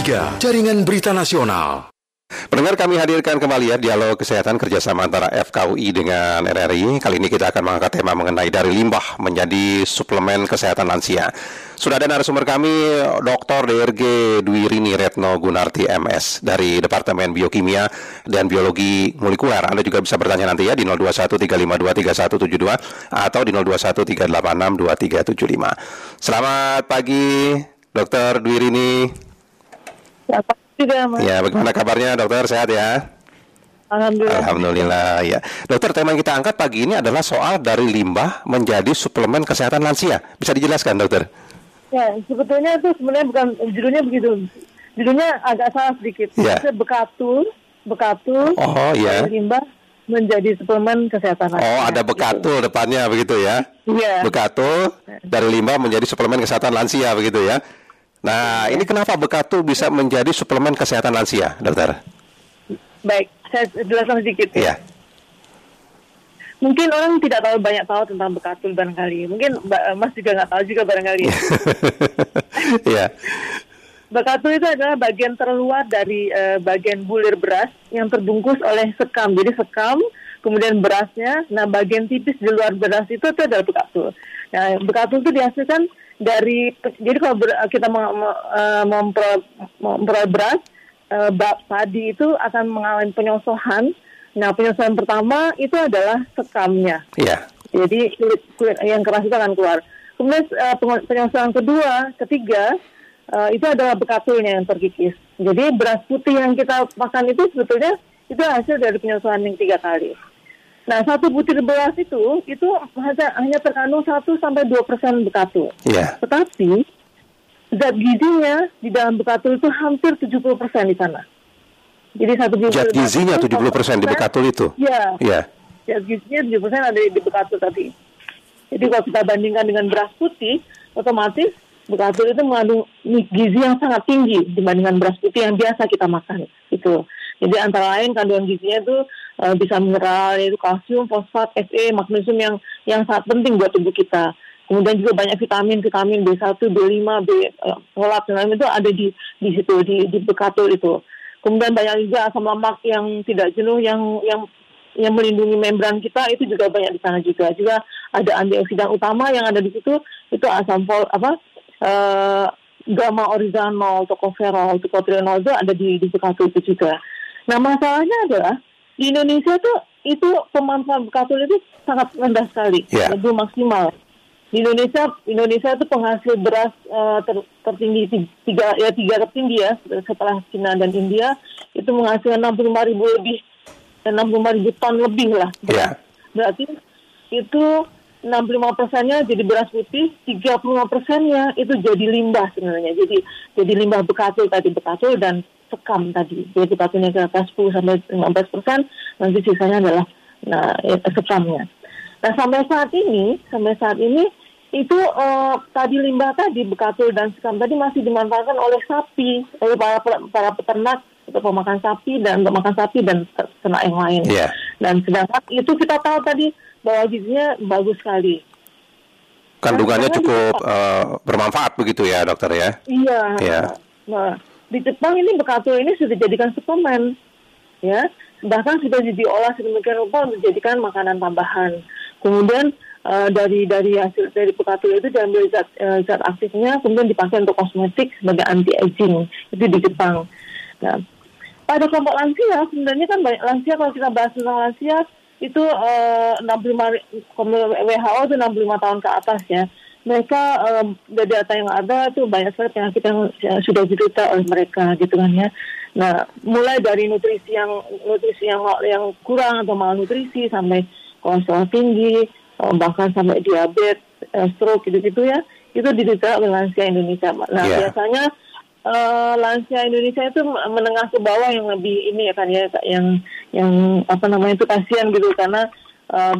103, Jaringan Berita Nasional. Pendengar kami hadirkan kembali ya dialog kesehatan kerjasama antara FKUI dengan RRI. Kali ini kita akan mengangkat tema mengenai dari limbah menjadi suplemen kesehatan lansia. Sudah ada narasumber kami Dr. DRG Dwi Rini Retno Gunarti MS dari Departemen Biokimia dan Biologi Molekuler. Anda juga bisa bertanya nanti ya di 0213523172 atau di 0213862375. Selamat pagi Dr. Dwi Rini. Selamat juga, Mas. Ya, bagaimana kabarnya dokter? Sehat ya? Alhamdulillah. Alhamdulillah ya. Dokter, tema yang kita angkat pagi ini adalah soal dari limbah menjadi suplemen kesehatan lansia. Bisa dijelaskan, dokter? Ya, sebetulnya itu sebenarnya bukan judulnya begitu. Judulnya agak salah sedikit. Ya. Itu Bekatul, bekatul Oh, dari limbah menjadi suplemen kesehatan. Oh, ada bekatul depannya begitu ya? Iya. Bekatul dari limbah menjadi suplemen kesehatan lansia begitu ya? Nah, ini kenapa bekatul bisa menjadi suplemen kesehatan lansia, dokter? Baik, saya jelaskan sedikit. Iya. Mungkin orang tidak tahu banyak tahu tentang bekatul barangkali. Mungkin Mbak Mas juga nggak tahu juga barangkali. Iya. Bekatul itu adalah bagian terluar dari eh, bagian bulir beras yang terbungkus oleh sekam. Jadi sekam, kemudian berasnya. Nah, bagian tipis di luar beras itu, itu adalah bekatul. Nah, bekatul itu dihasilkan dari jadi kalau ber- kita eh, memperoleh memperoleh beras, eh, bak padi itu akan mengalami penyosohan. Nah, penyosohan pertama itu adalah sekamnya. Iya. Jadi kulit kulit yang keras itu akan keluar. Kemudian uh, peng- penyelesaian kedua, ketiga uh, itu adalah bekatulnya yang terkikis. Jadi beras putih yang kita makan itu sebetulnya itu hasil dari penyelesaian yang tiga kali. Nah satu butir beras itu itu hanya, hanya terkandung 1 sampai dua persen bekatul. Iya. Tetapi zat gizinya di dalam bekatul itu hampir 70 persen di sana. Jadi satu butir Zat gizinya itu 70% di 1%, bekatul itu. Iya, Iya. zat gizinya 70% ada di, di bekatul tadi. Jadi kalau kita bandingkan dengan beras putih, otomatis bekatul itu mengandung gizi yang sangat tinggi dibandingkan beras putih yang biasa kita makan. Itu. Jadi antara lain kandungan gizinya itu eh, bisa mineral, yaitu kalsium, fosfat, Fe, magnesium yang yang sangat penting buat tubuh kita. Kemudian juga banyak vitamin, vitamin B1, B5, B eh, folat dan lain itu ada di di situ di di bekatul itu. Kemudian banyak juga asam lemak yang tidak jenuh yang yang yang melindungi membran kita itu juga banyak di sana juga. Juga ada antioksidan utama yang ada di situ itu asam fol apa eh, gamma orizanol, tocopherol, tocotrienol itu ada di di bekatul itu juga. Nah masalahnya adalah di Indonesia tuh itu pemanfaatan bekatul itu sangat rendah sekali, Iya. belum maksimal. Di Indonesia, Indonesia itu penghasil beras eh, ter- tertinggi ti- tiga ya tiga tertinggi ya setelah Cina dan India itu menghasilkan 65 ribu lebih dan 65 ribu ton lebih lah. Iya. Berarti itu 65 persennya jadi beras putih, 35 persennya itu jadi limbah sebenarnya. Jadi jadi limbah bekatul tadi bekatul dan sekam tadi. Jadi bekatulnya ke atas 10 sampai 15 persen, nanti sisanya adalah nah, sekamnya. Nah sampai saat ini, sampai saat ini itu eh, tadi limbah tadi bekatul dan sekam tadi masih dimanfaatkan oleh sapi, oleh para para peternak untuk pemakan sapi dan untuk makan sapi dan ternak yang lain. Iya. Dan sedangkan itu kita tahu tadi bahwa gizinya bagus sekali. Kandungannya Nah, cukup eh, bermanfaat begitu ya, dokter ya? Iya. Iya. Nah, di Jepang ini bekatul ini sudah dijadikan suplemen, ya. Bahkan sudah diolah sedemikian rupa untuk dijadikan makanan tambahan. Kemudian eh, dari dari hasil dari bekatul itu diambil zat eh, zat aktifnya, kemudian dipakai untuk kosmetik sebagai anti aging itu di Jepang. Nah, pada kelompok lansia sebenarnya kan banyak lansia kalau kita bahas tentang lansia itu eh, 65 ri- WHO itu 65 tahun ke atas ya. Mereka eh, dari data yang ada itu banyak sekali penyakit yang, yang sudah diderita oleh mereka gitu kan ya. Nah, mulai dari nutrisi yang nutrisi yang yang kurang atau malnutrisi sampai kolesterol tinggi, bahkan sampai diabetes, eh, stroke gitu-gitu ya. Itu diderita oleh lansia Indonesia. Nah, Iya. biasanya eh, lansia Indonesia itu menengah ke bawah yang lebih ini ya kan ya yang yang apa namanya itu kasihan gitu karena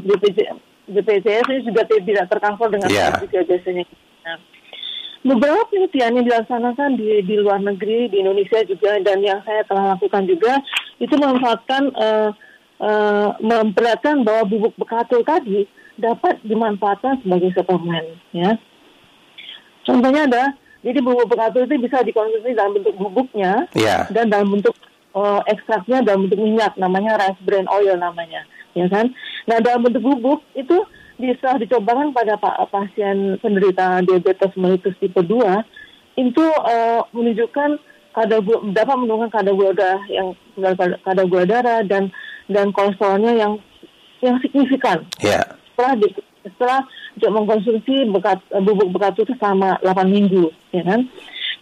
BPJ, BPJS ini juga tidak tercover dengan baik juga biasanya. Nah, beberapa penelitian yang dilaksanakan di di luar negeri di Indonesia juga dan yang saya telah lakukan juga itu memanfaatkan eh, eh, memperlihatkan bahwa bubuk bekatul tadi dapat dimanfaatkan sebagai suplemen ya. Contohnya ada Jadi bubuk bekatul itu bisa dikonsumsi dalam bentuk bubuknya Ya. dan dalam bentuk eh, ekstraknya dalam bentuk minyak namanya rice bran oil namanya, ya kan? Nah dalam bentuk bubuk itu bisa dicobakan pada pa- pasien penderita diabetes mellitus tipe 2 itu eh, menunjukkan kadar dapat menurunkan kadar gula darah yang kadar gula darah dan dan kolesterolnya yang yang signifikan Ya. setelah di, setelah mengkonsumsi bekat, bubuk bekat itu selama 8 minggu, ya kan?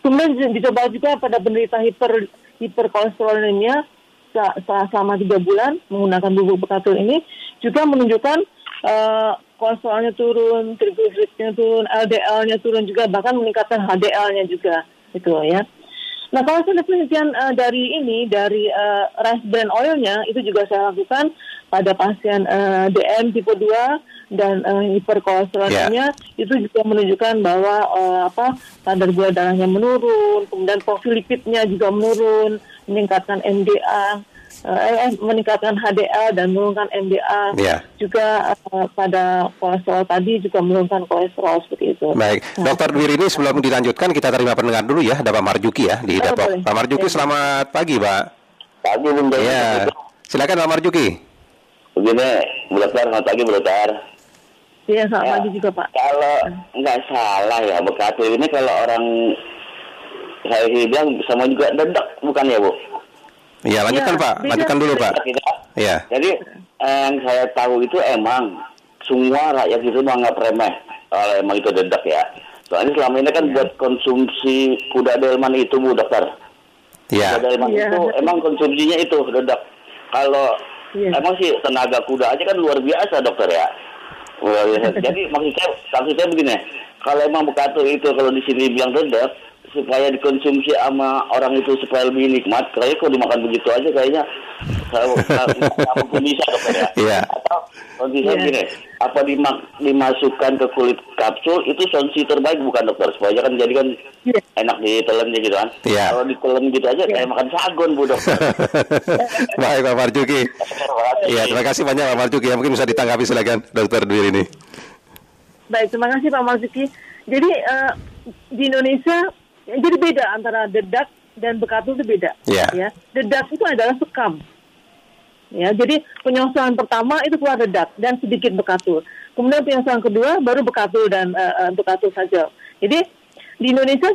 Kemudian di- dicoba juga pada penderita hiper hiperkolesterolemia selama tiga bulan menggunakan bubuk bekatul ini juga menunjukkan eh, kolesterolnya turun, triglyceridnya turun, LDL-nya turun juga bahkan meningkatkan HDL-nya juga gitu ya. Nah kalau saya penelitian eh, dari ini dari eh, rice bran oilnya itu juga saya lakukan pada pasien eh, DM tipe 2 dan eh, hiperkolesterolemia itu juga menunjukkan bahwa eh, apa kadar gula darahnya menurun, kemudian profil lipidnya juga menurun, meningkatkan MDA, eh, eh, meningkatkan HDL dan menurunkan MDA. Ya. Juga eh, pada kolesterol tadi juga menurunkan kolesterol seperti itu. Baik, Nah, Dokter Dwi ini sebelum dilanjutkan kita terima pendengar dulu ya, ada Pak Marjuki ya di Oh, Depok. Pak Marjuki Ya. selamat pagi, Pak. Pagi Bung Doni. Iya. Silakan Pak Marjuki. Begini, Bu Dokter, selamat pagi Bu Dokter. Iya, selamat Ya, pagi juga Pak. Kalau nggak salah ya, Bekatul ini kalau orang saya bilang sama juga dedek, bukan ya Bu? Iya, lanjutkan Ya, Pak. beda. Lanjutkan dulu Pak. Iya. Jadi yang saya tahu itu emang semua rakyat itu menganggap remeh kalau emang itu dedek ya. Soalnya selama ini kan buat konsumsi kuda delman itu Bu Dokter. Iya. Kuda delman Iya. itu emang konsumsinya itu dedek. Kalau Iya. emang sih tenaga kuda aja kan luar biasa dokter ya. Luar biasa. Jadi maksud saya, maksud saya begini, kalau emang bekatul itu kalau di sini bilang dedek, supaya dikonsumsi sama orang itu supaya lebih nikmat, kayaknya kalau dimakan begitu aja kayaknya saya nggak mungkin bisa dokter ya. Iya. Atau kondisi Iya. begini, apa dimak- dimasukkan ke kulit kapsul itu solusi terbaik bukan dokter supaya kan jadi kan Iya. enak ditelan gitu kan. Iya. Kalau ditelan gitu aja Iya. kayak makan sagon bu dokter. Baik Pak Marjuki. Iya, terima kasih banyak Pak Marjuki. Ya, mungkin bisa ditanggapi silakan Dokter Dwi ini. Baik, terima kasih Pak Marzuki. Jadi eh, di Indonesia jadi beda antara dedak dan bekatul itu beda. Iya. Ya, dedak itu adalah sekam. Ya, jadi penyelesaian pertama itu keluar dedak dan sedikit bekatul. Kemudian penyelesaian kedua baru bekatul dan eh, eh, bekatul saja. Jadi di Indonesia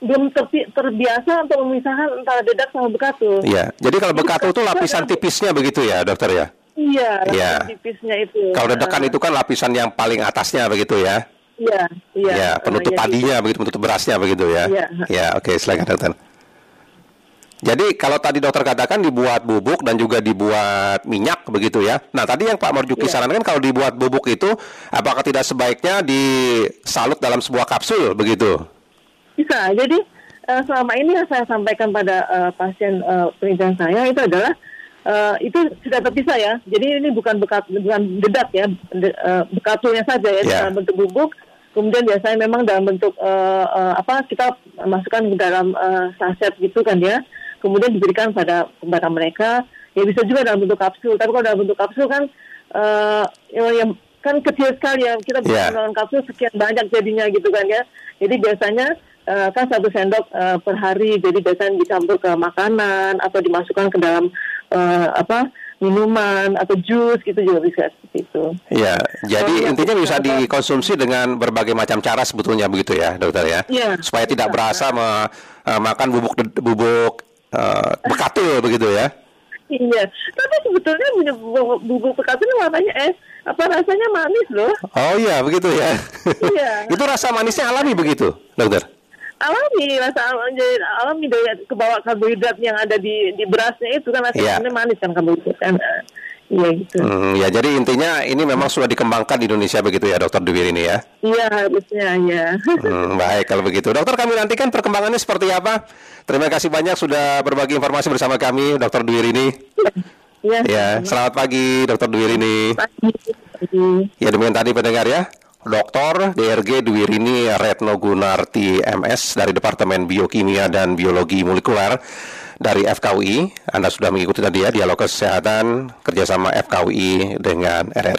belum terbi- terbiasa untuk memisahkan antara dedak sama bekatul. Iya. Jadi kalau bekatul itu lapisan tipisnya begitu ya, Dokter ya? Iya, Iya. lapisan tipisnya itu. Kalau dedekan Eh, itu kan lapisan yang paling atasnya begitu ya? Iya, iya. Ya, penutup jadi- padinya begitu, penutup berasnya begitu ya. Iya. Ya, oke, silakan dokter. Jadi kalau tadi dokter katakan dibuat bubuk dan juga dibuat minyak begitu ya. Nah tadi yang Pak Marjuki Iya. sarankan kalau dibuat bubuk itu apakah tidak sebaiknya disalut dalam sebuah kapsul begitu? Bisa. Jadi eh, selama ini yang saya sampaikan pada eh, pasien penelitian saya itu adalah itu sudah terpisah ya. Jadi ini bukan bekat bukan dedak ya, de, bekatulnya saja ya Ya. dalam bentuk bubuk. Kemudian biasanya memang dalam bentuk eh, eh, apa kita masukkan ke dalam eh, saset gitu kan ya. Kemudian diberikan pada kepada mereka. Ya bisa juga dalam bentuk kapsul. Tapi kalau dalam bentuk kapsul kan ya, yang kan kecil sekali ya. Kita bisa Ya. dalam kapsul sekian banyak jadinya gitu kan ya. Jadi biasanya eh, kan satu sendok eh, per hari. Jadi biasanya dicampur ke makanan atau dimasukkan ke dalam eh, apa minuman atau jus gitu juga bisa seperti itu. Ya, jadi iya. intinya bisa dikonsumsi dengan berbagai macam cara sebetulnya begitu ya, dokter ya. Iya. Supaya tidak Bisa. berasa me- eh, makan bubuk bubuk eh, bekatul begitu ya. Iya, tapi sebetulnya bubuk pekatul ini warnanya eh apa rasanya manis loh. Oh iya, begitu ya. Iya. itu rasa manisnya alami begitu, dokter. Alami rasa al- jadi alami dari kebawa karbohidrat yang ada di di berasnya itu kan Iya. rasanya manis kan karbohidrat kan. Iya gitu. Hmm, ya jadi intinya ini memang sudah dikembangkan di Indonesia begitu ya, dokter Dewi ini ya. Iya harusnya ya. Hmm, baik kalau begitu. Dokter kami nantikan perkembangannya seperti apa. Terima kasih banyak sudah berbagi informasi bersama kami, dokter Dwi ini. Iya. Ya, selamat pagi, dokter Dwi ini. Pagi. Ya demikian tadi pendengar ya. Dr. DRG Dwirini Retno Gunarti MS dari Departemen Biokimia dan Biologi Molekuler dari FKUI. Anda sudah mengikuti tadi ya dialog kesehatan kerjasama FKUI dengan RRI.